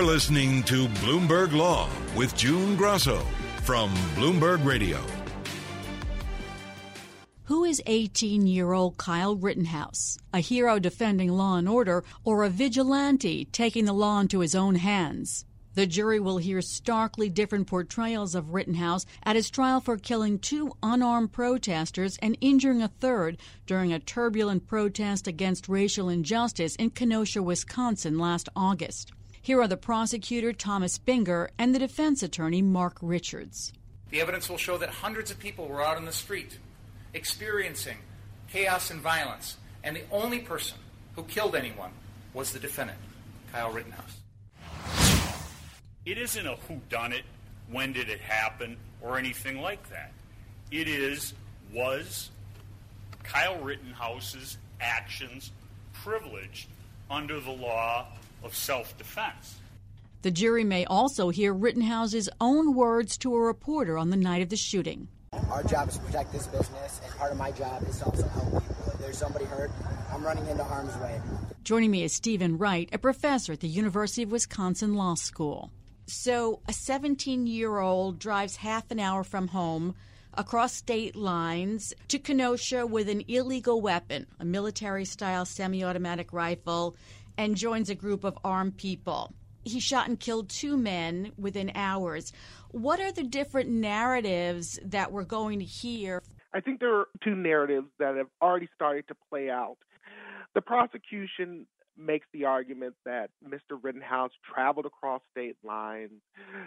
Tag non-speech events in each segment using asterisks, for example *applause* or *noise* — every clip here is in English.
You're listening to Bloomberg Law with June Grosso from Bloomberg Radio. Who is 18 year old Kyle Rittenhouse? A hero defending law and order or a vigilante taking the law into his own hands? The jury will hear starkly different portrayals of Rittenhouse at his trial for killing two unarmed protesters and injuring a third during a turbulent protest against racial injustice in Kenosha, Wisconsin last August. Here are the prosecutor, Thomas Binger, and the defense attorney, Mark Richards. The evidence will show that hundreds of people were out on the street experiencing chaos and violence, and the only person who killed anyone was the defendant, Kyle Rittenhouse. It isn't a who done it, when did it happen, or anything like that. It is, was Kyle Rittenhouse's actions privileged under the law of self defense. The jury may also hear Rittenhouse's own words to a reporter on the night of the shooting. Our job is to protect this business, and part of my job is to also help people. If there's somebody hurt, I'm running into harm's way. Joining me is Stephen Wright, a professor at the University of Wisconsin Law School. So, a 17 year old drives half an hour from home across state lines to Kenosha with an illegal weapon, a military style semi automatic rifle, and joins a group of armed people. He shot and killed two men within hours. What are the different narratives that we're going to hear? I think there are two narratives that have already started to play out. The prosecution makes the argument that Mr. Rittenhouse traveled across state lines,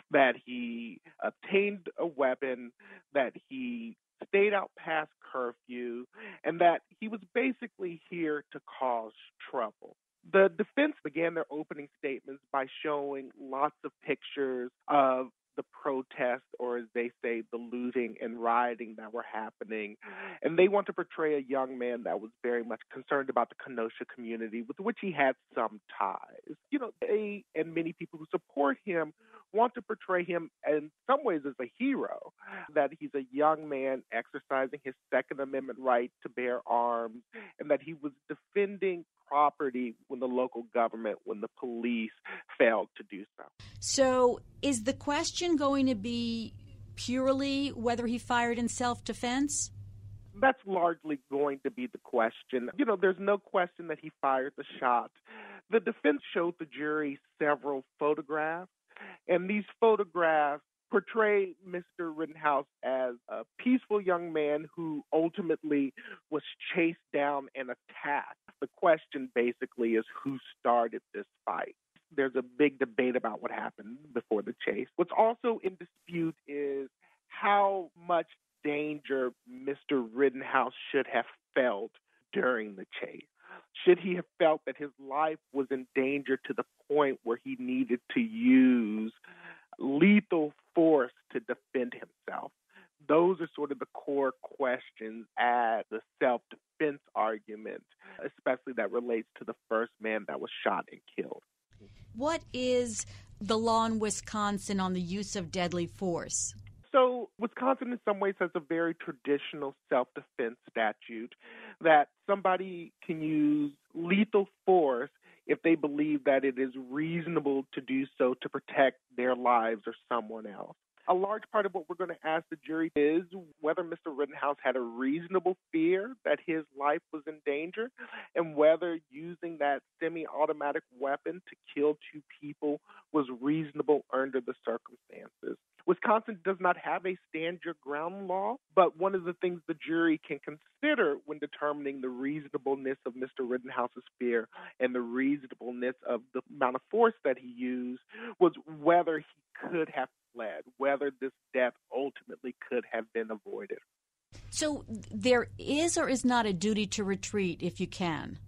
that he obtained a weapon, that he stayed out past curfew, and that he was basically here to cause trouble. The defense began their opening statements by showing lots of pictures of the protests, or as they say, the looting and rioting that were happening. And they want to portray a young man that was very much concerned about the Kenosha community, with which he had some ties. You know, they and many people who support him want to portray him in some ways as a hero, that he's a young man exercising his Second Amendment right to bear arms, and that he was defending property when the local government, when the police failed to do so. So, is the question going to be purely whether he fired in self defense? That's largely going to be the question. You know, there's no question that he fired the shot. The defense showed the jury several photographs, and these photographs portray Mr. Rittenhouse as a peaceful young man who ultimately was chased down and attacked. The question basically is who started this fight. There's a big debate about what happened before the chase. What's also in dispute is how much danger Mr. Rittenhouse should have felt during the chase. Should he have felt that his life was in danger to the point where he needed to use lethal force to defend himself? Those are sort of the core questions at the self defense argument, especially that relates to the first man that was shot and killed. What is the law in Wisconsin on the use of deadly force? So, Wisconsin, in some ways, has a very traditional self defense statute that somebody can use lethal force if they believe that it is reasonable to do so to protect their lives or someone else. A large part of what we're going to ask the jury is whether Mr. Rittenhouse had a reasonable fear that his life was in danger and whether using that semi automatic weapon to kill two people was reasonable under the circumstances. Wisconsin does not have a stand your ground law, but one of the things the jury can consider when determining the reasonableness of Mr. Rittenhouse's fear and the reasonableness of the amount of force that he used was whether he could have fled, whether this death ultimately could have been avoided. So there is or is not a duty to retreat if you can?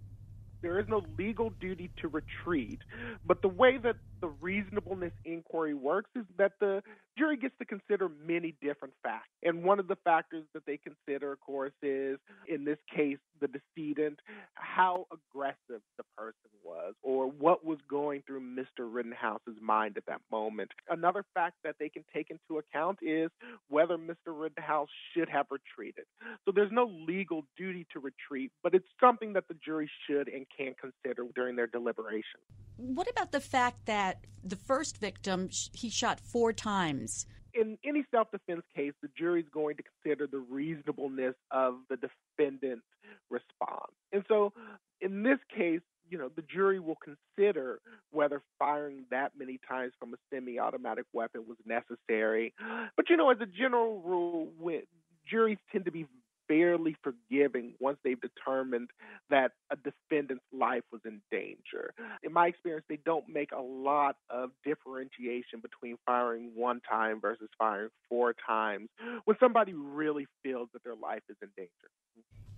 There is no legal duty to retreat, but the way that the reasonableness inquiry works is that the jury gets to consider many different facts. And one of the factors that they consider, of course, is in this case, the decedent, how aggressive the person was or what was going through Mr. Rittenhouse's mind at that moment. Another fact that they can take into account is whether Mr. Rittenhouse should have retreated. So there's no legal duty to retreat, but it's something that the jury should and can consider during their deliberation. What about the fact that the first victim, he shot four times? in any self defense case, the jury is going to consider the reasonableness of the defendant's response. And so in this case, you know, the jury will consider whether firing that many times from a semi automatic weapon was necessary. But, you know, as a general rule, juries tend to be fairly forgiving once they've determined that a defendant's life was in danger. In my experience, they don't make a lot of differentiation between firing one time versus firing four times when somebody really feels that their life is in danger.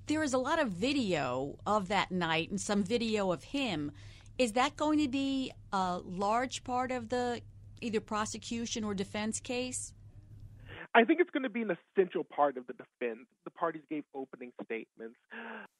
There is a lot of video of that night and some video of him. Is that going to be a large part of the either prosecution or defense case? I think it's going to be an essential part of the defense. The parties gave opening statements.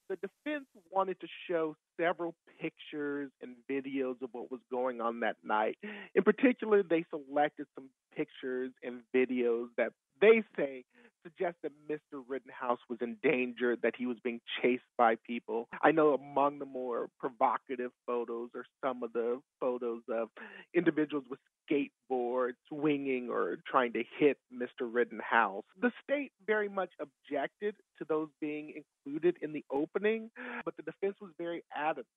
The defense wanted to show several pictures and videos of what was going on that night. In particular, they selected some pictures and videos that they say suggest that Mr. Rittenhouse was in danger, that he was being chased by people. I know among the more provocative photos are some of the photos of individuals with skateboards swinging or trying to hit Mr. Rittenhouse. The state very much objected to those being included in the opening, but the defense was very adamant.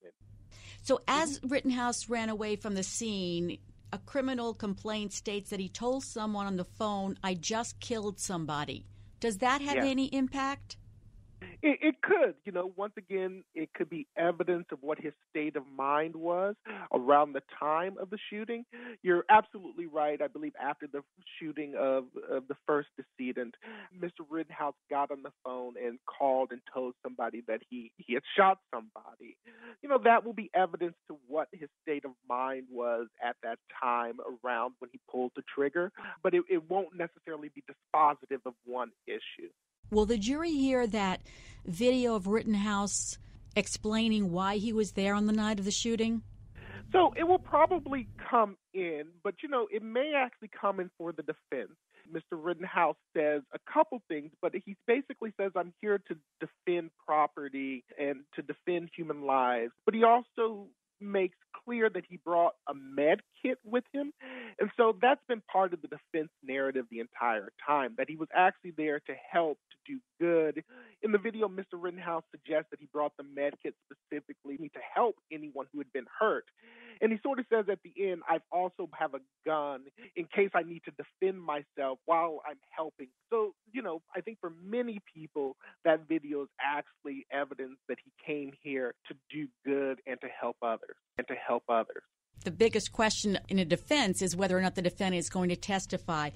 So, as Rittenhouse ran away from the scene, a criminal complaint states that he told someone on the phone, I just killed somebody. Does that have yeah. any impact? It, it, could, you know, once again, it could be evidence of what his state of mind was around the time of the shooting. You're absolutely right. I believe after the shooting of, of the first decedent, Mr. Rittenhouse got on the phone and called and told somebody that he, he had shot somebody. You know, that will be evidence to what his state of mind was at that time around when he pulled the trigger, but it, it won't necessarily be dispositive of one issue. Will the jury hear that video of Rittenhouse explaining why he was there on the night of the shooting? So it will probably come in, but you know, it may actually come in for the defense. Mr. Rittenhouse says a couple things, but he basically says, I'm here to defend property and to defend human lives. But he also makes clear that he brought a med kit with him. And so that's been part of the defense narrative the entire time, that he was actually there to help, to do good. In the video, Mr. Rittenhouse suggests that he brought the med kit specifically to help anyone who had been hurt. And he sort of says at the end, I also have a gun in case I need to defend myself while I'm helping. So, you know, I think for many people, that video is actually evidence that he came here to do good help others and to help others. The biggest question in a defense is whether or not the defendant is going to testify.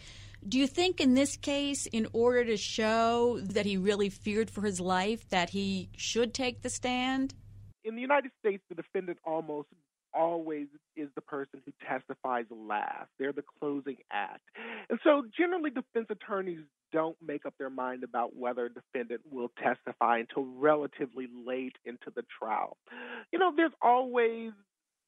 Do you think in this case, in order to show that he really feared for his life, that he should take the stand? In the United States, the defendant almost always is the person who testifies last. They're the closing act. And so generally defense attorneys don't make up their mind about whether a defendant will testify until relatively late into the trial. You know, there's always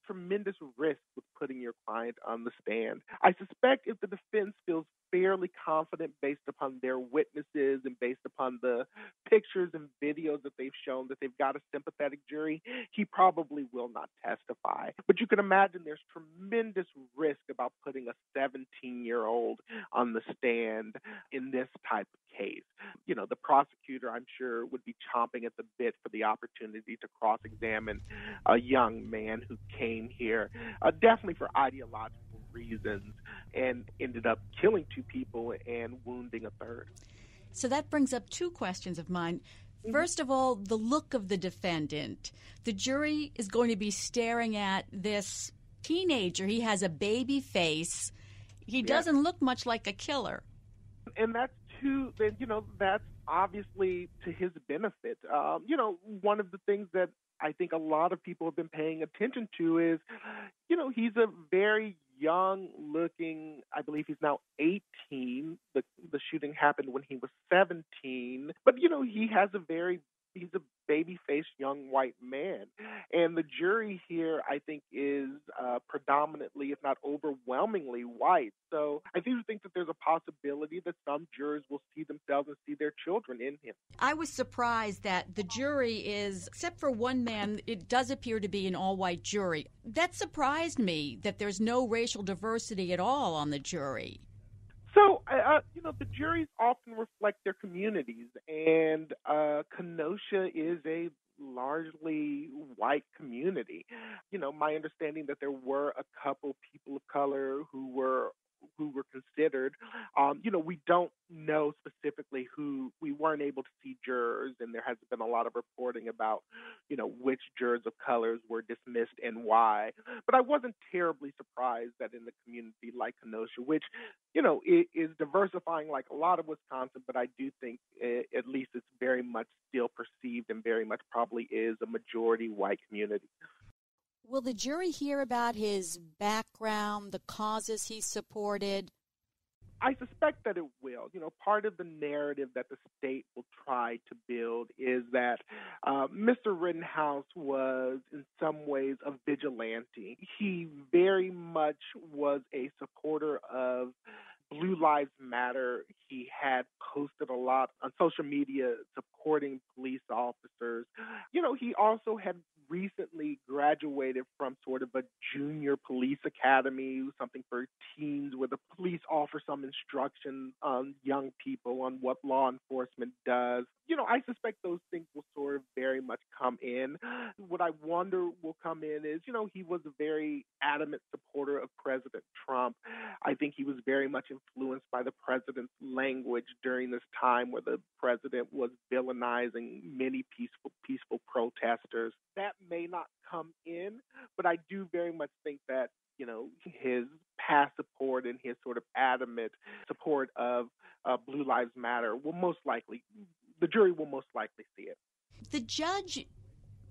tremendous risk with putting your client on the stand. I suspect if the defense feels fairly confident based upon their witnesses and based upon the pictures and videos that they've shown that they've got a sympathetic jury, he probably will not testify. But you can imagine there's tremendous risk about putting a 17 year old on the stand in this type of case. You know, the prosecutor, I'm sure, would be chomping at the bit for the opportunity to cross examine a young man who came here, uh, definitely for ideological reasons and ended up killing two people and wounding a third. So that brings up two questions of mine. First of all, the look of the defendant. The jury is going to be staring at this teenager. He has a baby face. He doesn't look much like a killer. And that's too, then, you know, that's obviously to his benefit. Um, you know, one of the things that I think a lot of people have been paying attention to is, you know, he's a very young looking, I believe he's now 18. The the shooting happened when he was 17. But you know, he has a very he's a baby-faced young white man, and the jury here, I think, is uh, predominantly, if not overwhelmingly, white. So I do think that there's a possibility that some jurors will see themselves and see their children in him. I was surprised that the jury is, except for one man, it does appear to be an all-white jury. That surprised me that there's no racial diversity at all on the jury. So, uh, you know, the juries often reflect their communities, and uh, Kenosha is a largely white community. You know, my understanding that there were a couple people of color who were who were considered. Um, you know, we don't know specifically who we weren't able to see jurors, and there hasn't been a lot of reporting about, you know, which jurors of colors were dismissed and why. But I wasn't terribly surprised that in the community like Kenosha, which, you know, is diversifying like a lot of Wisconsin, but I do think it, at least it's very much still perceived and very much probably is a majority white community. Will the jury hear about his background, the causes he supported? I suspect that it will. You know, part of the narrative that the state will try to build is that uh, Mr. Rittenhouse was, in some ways, a vigilante. He very much was a supporter of Blue Lives Matter. He had posted a lot on social media supporting police officers. You know, he also had recently graduated from sort of a junior police academy, something for teens, where the police offer some instruction on young people on what law enforcement does. You know, I suspect those things will sort of very much come in. What I wonder will come in is, you know, he was a very adamant supporter of President Trump. I think he was very much influenced by the president's language during this time where the president was villainizing many peaceful peaceful protesters. That may not come in, but I do very much think that you know his past support and his sort of adamant support of uh, Blue Lives Matter will most likely the jury will most likely see it. The judge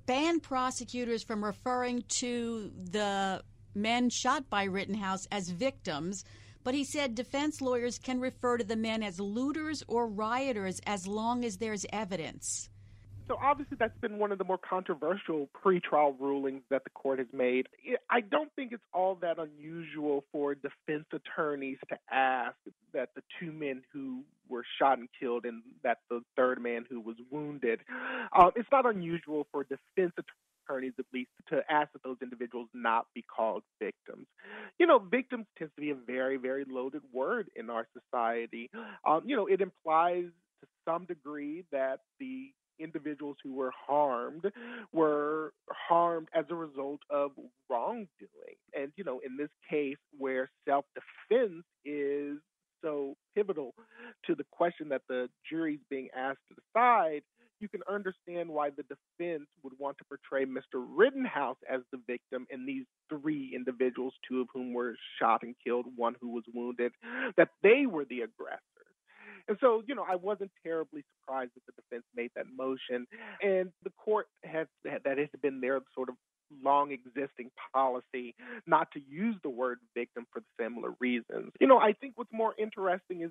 banned prosecutors from referring to the men shot by Rittenhouse as victims, but he said defense lawyers can refer to the men as looters or rioters as long as there's evidence. So obviously that's been one of the more controversial pretrial rulings that the court has made. I don't think it's all that unusual for defense attorneys to ask that the two men who were shot and killed and that the third man who was wounded. Um, it's not unusual for defense attorneys at least to ask that those individuals not be called victims. You know, victims tends to be a very, very loaded word in our society. Um, you know, it implies to some degree that the individuals who were harmed were harmed as a result of wrongdoing. And, you know, in this case, where self defense is so pivotal to the question that the jury's being asked to decide, you can understand why the defense would want to portray Mr. Rittenhouse as the victim and these three individuals, two of whom were shot and killed, one who was wounded, that they were the aggressors. And so, you know, I wasn't terribly surprised that the defense made that motion. And the court has that has been their sort of long existing policy not to use the word victim for similar reasons. You know, I think what's more interesting is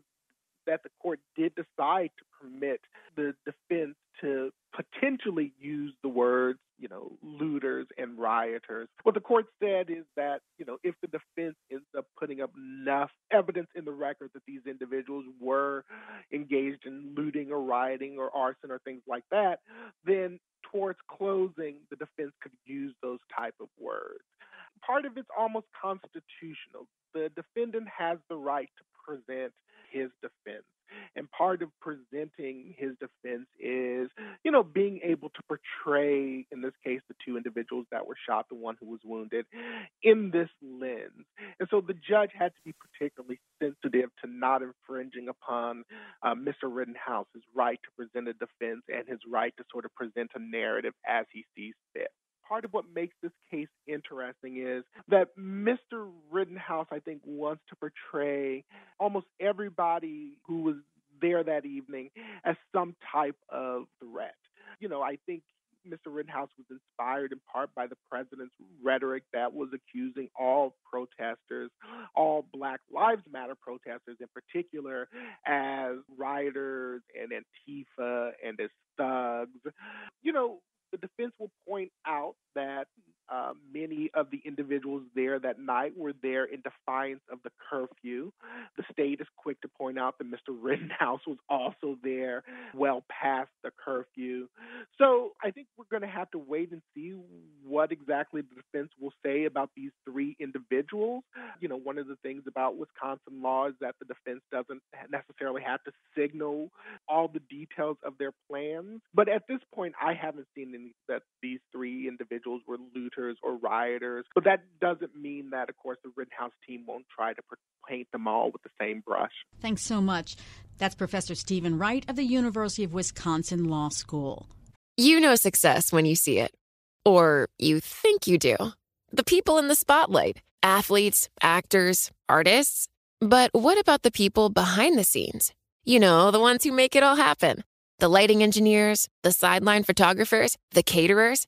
that the court did decide to permit the defense to potentially use the words you know, looters and rioters. What the court said is that, you know, if the defense ends up putting up enough evidence in the record that these individuals were engaged in looting or rioting or arson or things like that, then towards closing, the defense could use those type of words. Part of it's almost constitutional. The defendant has the right to present his defense. And part of presenting his defense is, you know, being able to portray, in this case, the two individuals that were shot, the one who was wounded, in this lens. And so the judge had to be particularly sensitive to not infringing upon uh, Mr. Rittenhouse's right to present a defense and his right to sort of present a narrative as he sees fit part of what makes this case interesting is that Mr. Rittenhouse, I think, wants to portray almost everybody who was there that evening as some type of threat. You know, I think Mr. Rittenhouse was inspired in part by the president's rhetoric that was accusing all protesters, all Black Lives Matter protesters in particular, as rioters and Antifa and as thugs. You know, the defense will point out that many of the individuals there that night were there in defiance of the curfew. The state is quick to point out that Mr. *laughs* Rittenhouse was also there well past the curfew. So I think we're going to have to wait and see what exactly the defense will say about these three individuals. You know, one of the things about Wisconsin law is that the defense doesn't necessarily have to signal all the details of their plans. But at this point, I haven't seen any that these three individuals looters or rioters. But that doesn't mean that, of course, the Rittenhouse team won't try to paint them all with the same brush. Thanks so much. That's Professor Stephen Wright of the University of Wisconsin Law School. You know success when you see it, or you think you do. The people in the spotlight athletes, actors, artists. But what about the people behind the scenes? You know, the ones who make it all happen the lighting engineers, the sideline photographers, the caterers.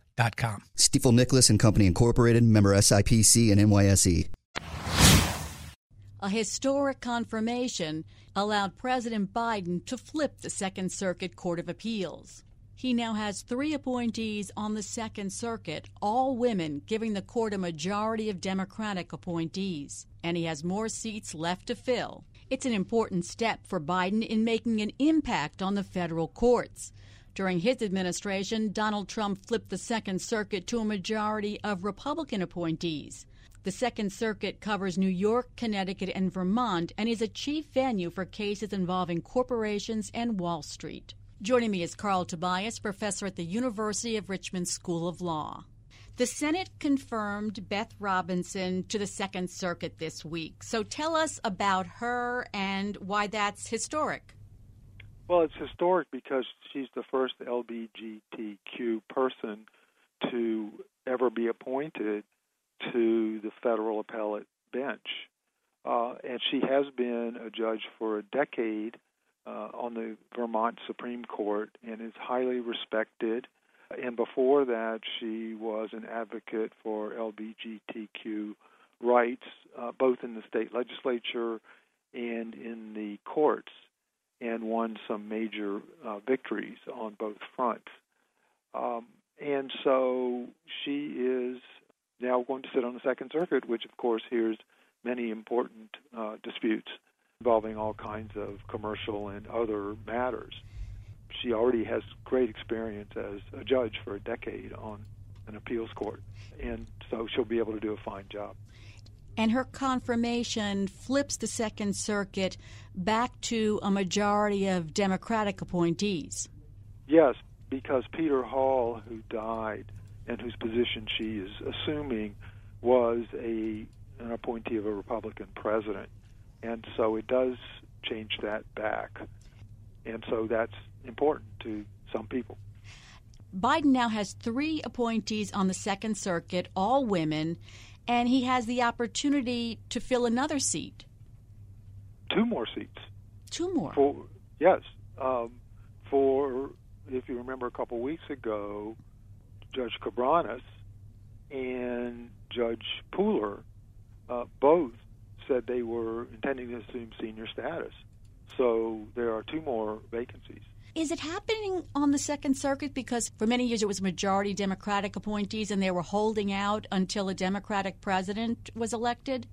Stifel Nicolaus and Company Incorporated, member SIPC and NYSE. A historic confirmation allowed President Biden to flip the Second Circuit Court of Appeals. He now has three appointees on the Second Circuit, all women, giving the court a majority of Democratic appointees. And he has more seats left to fill. It's an important step for Biden in making an impact on the federal courts. During his administration, Donald Trump flipped the Second Circuit to a majority of Republican appointees. The Second Circuit covers New York, Connecticut, and Vermont and is a chief venue for cases involving corporations and Wall Street. Joining me is Carl Tobias, professor at the University of Richmond School of Law. The Senate confirmed Beth Robinson to the Second Circuit this week. So tell us about her and why that's historic. Well, it's historic because she's the first LBGTQ person to ever be appointed to the federal appellate bench. Uh, and she has been a judge for a decade uh, on the Vermont Supreme Court and is highly respected. And before that, she was an advocate for LGBTQ rights, uh, both in the state legislature and in the courts, and won some major uh, victories on both fronts. Um, and so she is now going to sit on the Second Circuit, which, of course, hears many important uh, disputes involving all kinds of commercial and other matters. She already has great experience as a judge for a decade on an appeals court, and so she'll be able to do a fine job. And her confirmation flips the Second Circuit back to a majority of Democratic appointees. Yes, because Peter Hall, who died and whose position she is assuming, was a an appointee of a Republican president. And so it does change that back. And so that's important to some people. Biden now has three appointees on the Second Circuit, all women, and he has the opportunity to fill another seat. Two more seats. Two more. For yes, um, for if you remember a couple weeks ago, Judge Cabranes and Judge Pooler uh, both said they were intending to assume senior status. So there are two more vacancies. Is it happening on the Second Circuit because for many years it was majority Democratic appointees and they were holding out until a Democratic president was elected?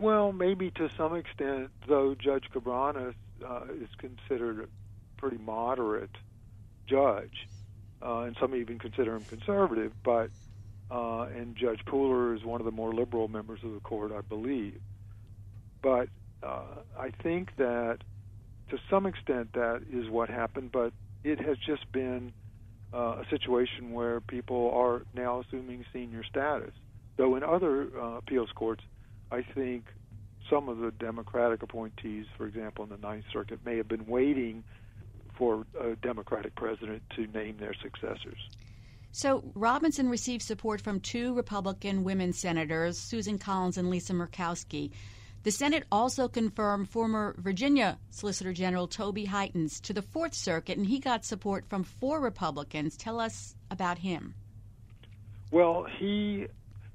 Well, maybe to some extent, though Judge Cabranes uh, is considered a pretty moderate judge, uh, and some even consider him conservative, but uh, and Judge Pooler is one of the more liberal members of the court, I believe. But uh, I think that to some extent that is what happened, but it has just been uh, a situation where people are now assuming senior status. Though in other uh, appeals courts, I think some of the Democratic appointees, for example, in the Ninth Circuit, may have been waiting for a Democratic president to name their successors. So Robinson received support from two Republican women senators, Susan Collins and Lisa Murkowski. The Senate also confirmed former Virginia Solicitor General Toby Heytens to the Fourth Circuit, and he got support from four Republicans. Tell us about him. Well, he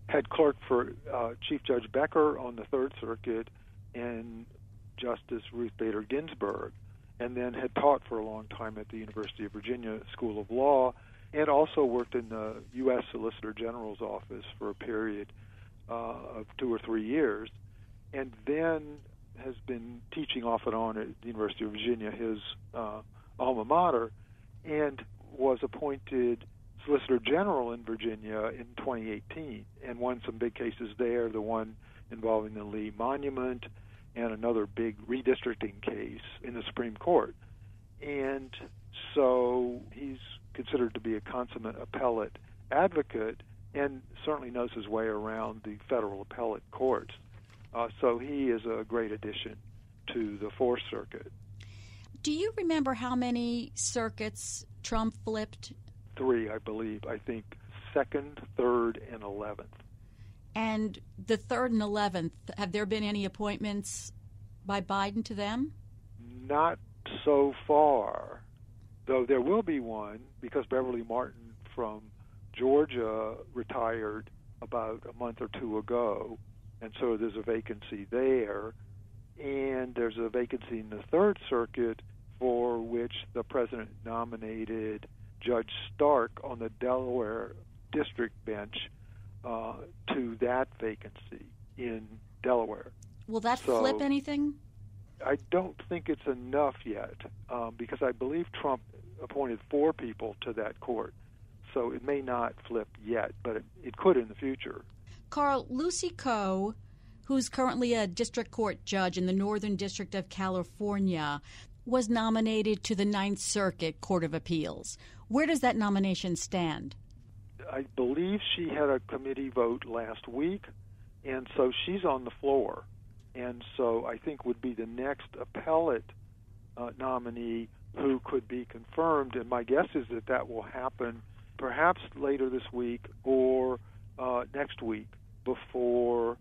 had clerked for uh, Chief Judge Becker on the Third Circuit and Justice Ruth Bader Ginsburg, and then had taught for a long time at the University of Virginia School of Law and also worked in the U.S. Solicitor General's office for a period uh, of two or three years, and then has been teaching off and on at the University of Virginia, his uh, alma mater, and was appointed Solicitor General in Virginia in 2018 and won some big cases there, the one involving the Lee Monument and another big redistricting case in the Supreme Court. And so he's considered to be a consummate appellate advocate and certainly knows his way around the federal appellate courts. Uh, so he is a great addition to the Fourth Circuit. Do you remember how many circuits Trump flipped? Three, I believe. I think second, third, and eleventh. And the third and eleventh, have there been any appointments by Biden to them? Not so far though there will be one because Beverly Martin from Georgia retired about a month or two ago, and so there's a vacancy there. And there's a vacancy in the Third Circuit for which the president nominated Judge Stark on the Delaware District Bench uh, to that vacancy in Delaware. Will that so, flip anything? I don't think it's enough yet um, because I believe Trump appointed four people to that court. So it may not flip yet, but it, it could in the future. Carl, Lucy Koh, who's currently a district court judge in the Northern District of California, was nominated to the Ninth Circuit Court of Appeals. Where does that nomination stand? I believe she had a committee vote last week, and so she's on the floor. And so I think would be the next appellate uh, nominee who could be confirmed. And my guess is that that will happen perhaps later this week or uh, next week before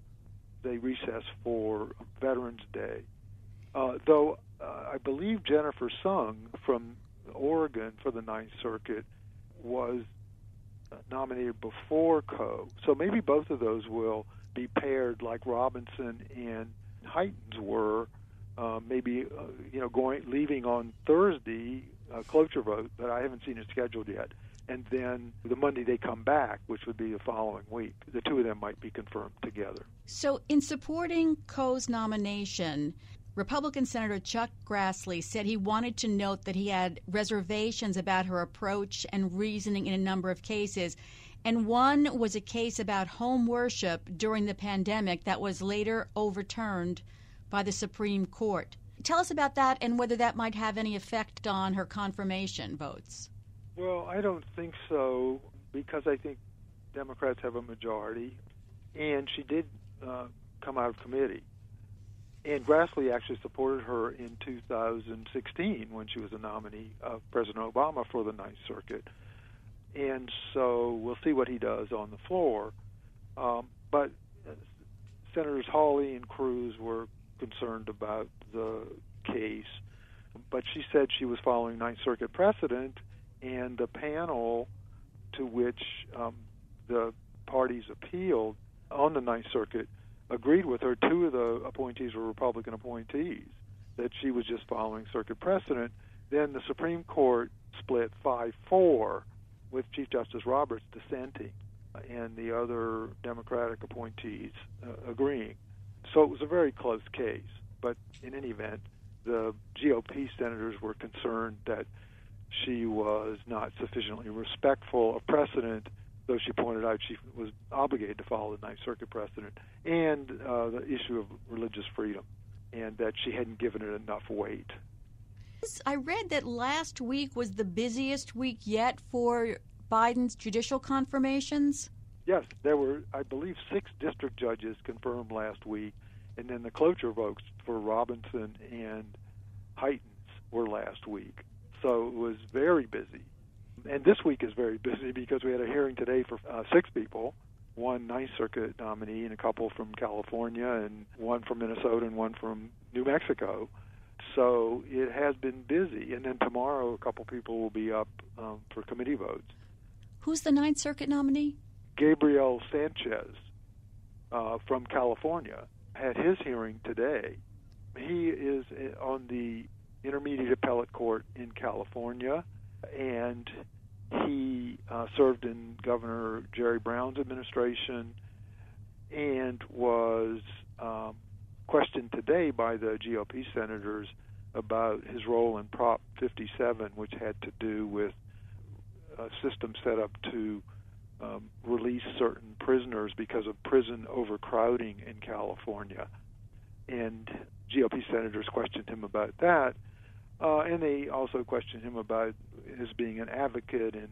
they recess for Veterans Day. Uh, though uh, I believe Jennifer Sung from Oregon for the Ninth Circuit was nominated before Koh. So maybe both of those will be paired like Robinson and Heytens were. Uh, maybe uh, you know going leaving on Thursday, uh, cloture vote, but I haven't seen it scheduled yet. And then the Monday they come back, which would be the following week. The two of them might be confirmed together. So, in supporting Koh's nomination, Republican Senator Chuck Grassley said he wanted to note that he had reservations about her approach and reasoning in a number of cases. And one was a case about home worship during the pandemic that was later overturned by the Supreme Court. Tell us about that and whether that might have any effect on her confirmation votes. Well, I don't think so because I think Democrats have a majority, and she did uh, come out of committee and Grassley actually supported her in 2016 when she was a nominee of President Obama for the Ninth Circuit. And so we'll see what he does on the floor. Um, but uh, Senators Hawley and Cruz were concerned about the case, but she said she was following Ninth Circuit precedent, and the panel to which um, the parties appealed on the Ninth Circuit agreed with her. Two of the appointees were Republican appointees, that she was just following circuit precedent. Then the Supreme Court split 5 4 with Chief Justice Roberts dissenting and the other Democratic appointees uh, agreeing. So it was a very close case. But in any event, the GOP senators were concerned that she was not sufficiently respectful of precedent though she pointed out she was obligated to follow the Ninth Circuit precedent, and uh, the issue of religious freedom, and that she hadn't given it enough weight. I read that last week was the busiest week yet for Biden's judicial confirmations. Yes, there were, I believe, six district judges confirmed last week, and then the cloture votes for Robinson and Heytens were last week. So it was very busy and this week is very busy because we had a hearing today for uh, six people one Ninth Circuit nominee and a couple from California, and one from Minnesota and one from New Mexico. So it has been busy. And then tomorrow, a couple people will be up um, for committee votes. Who's the Ninth Circuit nominee? Gabriel Sanchez uh, from California had his hearing today. He is uh, on the Intermediate Appellate Court in California, and he uh, served in Governor Jerry Brown's administration and was um, questioned today by the GOP senators about his role in Prop 57, which had to do with a system set up to um, release certain prisoners because of prison overcrowding in California. And GOP senators questioned him about that. Uh, and they also questioned him about his being an advocate and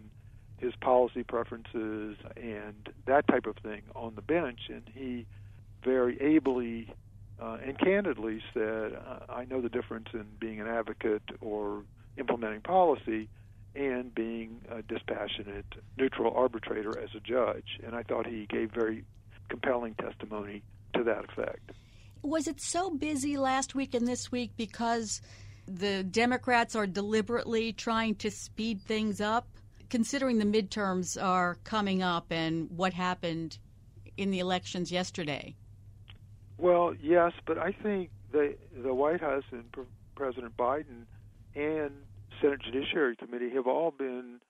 his policy preferences and that type of thing on the bench. And he very ably uh, and candidly said, I know the difference in being an advocate or implementing policy and being a dispassionate, neutral arbitrator as a judge. And I thought he gave very compelling testimony to that effect. Was it so busy last week and this week because the Democrats are deliberately trying to speed things up, considering the midterms are coming up and what happened in the elections yesterday? Well, yes, but I think the the White House and Pre- President Biden and Senate Judiciary Committee have all been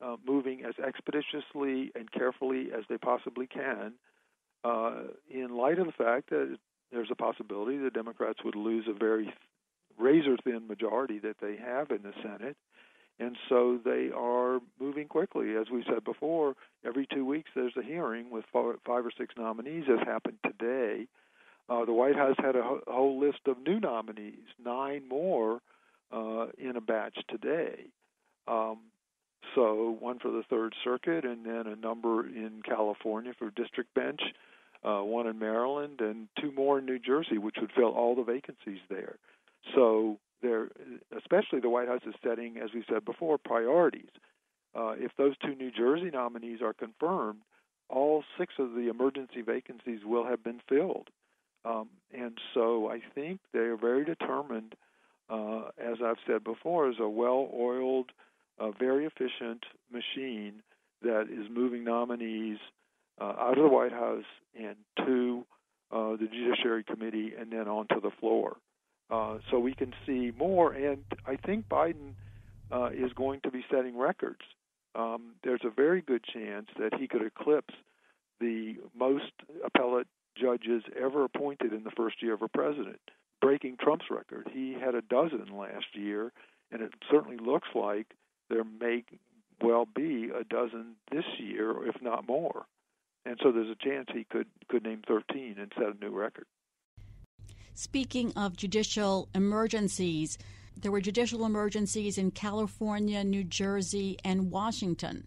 uh, moving as expeditiously and carefully as they possibly can, uh, in light of the fact that there's a possibility the Democrats would lose a very razor thin majority that they have in the Senate. And so they are moving quickly. As we said before, every two weeks there's a hearing with five or six nominees, as happened today. Uh, the White House had a ho- whole list of new nominees, nine more uh, in a batch today. Um, so one for the Third Circuit, and then a number in California for district bench, uh, one in Maryland, and two more in New Jersey, which would fill all the vacancies there. So especially the White House is setting, as we said before, priorities. uh, if those two New Jersey nominees are confirmed, all six of the emergency vacancies will have been filled. Um, and so I think they are very determined, uh, as I've said before, as a well oiled, uh, very efficient machine that is moving nominees uh, out of the White House and to uh, the Judiciary Committee and then onto the floor. Uh, so we can see more. And I think Biden uh, is going to be setting records. Um, there's a very good chance that he could eclipse the most appellate judges ever appointed in the first year of a president, breaking Trump's record. He had a dozen last year, and it certainly looks like there may well be a dozen this year, if not more. And so there's a chance he could could name 13 and set a new record. Speaking of judicial emergencies, there were judicial emergencies in California, New Jersey, and Washington.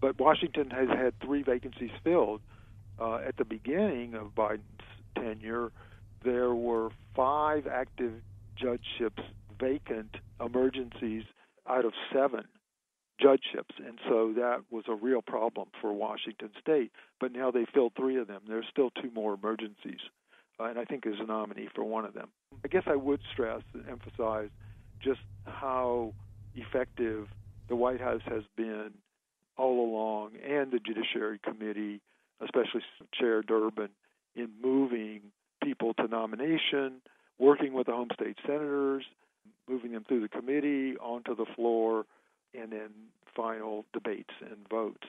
But Washington has had three vacancies filled. Uh, at the beginning of Biden's tenure, there were five active judgeships vacant emergencies out of seven judgeships, and so that was a real problem for Washington State. But now they filled three of them. There's still two more emergencies, and I think there's a nominee for one of them. I guess I would stress and emphasize just how effective the White House has been all along, and the Judiciary Committee, especially Chair Durbin, in moving people to nomination, working with the home state senators, moving them through the committee onto the floor, and then final debates and votes.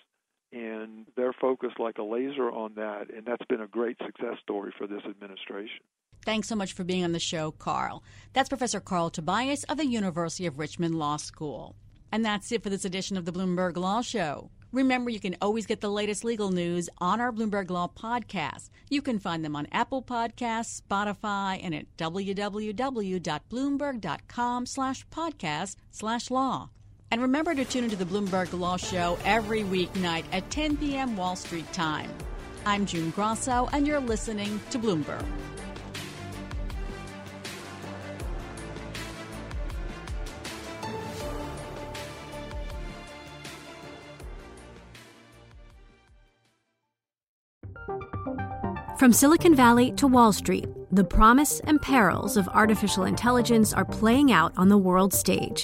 And they're focused like a laser on that, and that's been a great success story for this administration. Thanks so much for being on the show, Carl. That's Professor Carl Tobias of the University of Richmond Law School. And that's it for this edition of the Bloomberg Law Show. Remember, you can always get the latest legal news on our Bloomberg Law podcast. You can find them on Apple Podcasts, Spotify, and at www.bloomberg.com slash podcast slash law. And remember to tune into the Bloomberg Law Show every weeknight at 10 p.m. Wall Street time. I'm June Grosso, and you're listening to Bloomberg. From Silicon Valley to Wall Street, the promise and perils of artificial intelligence are playing out on the world stage.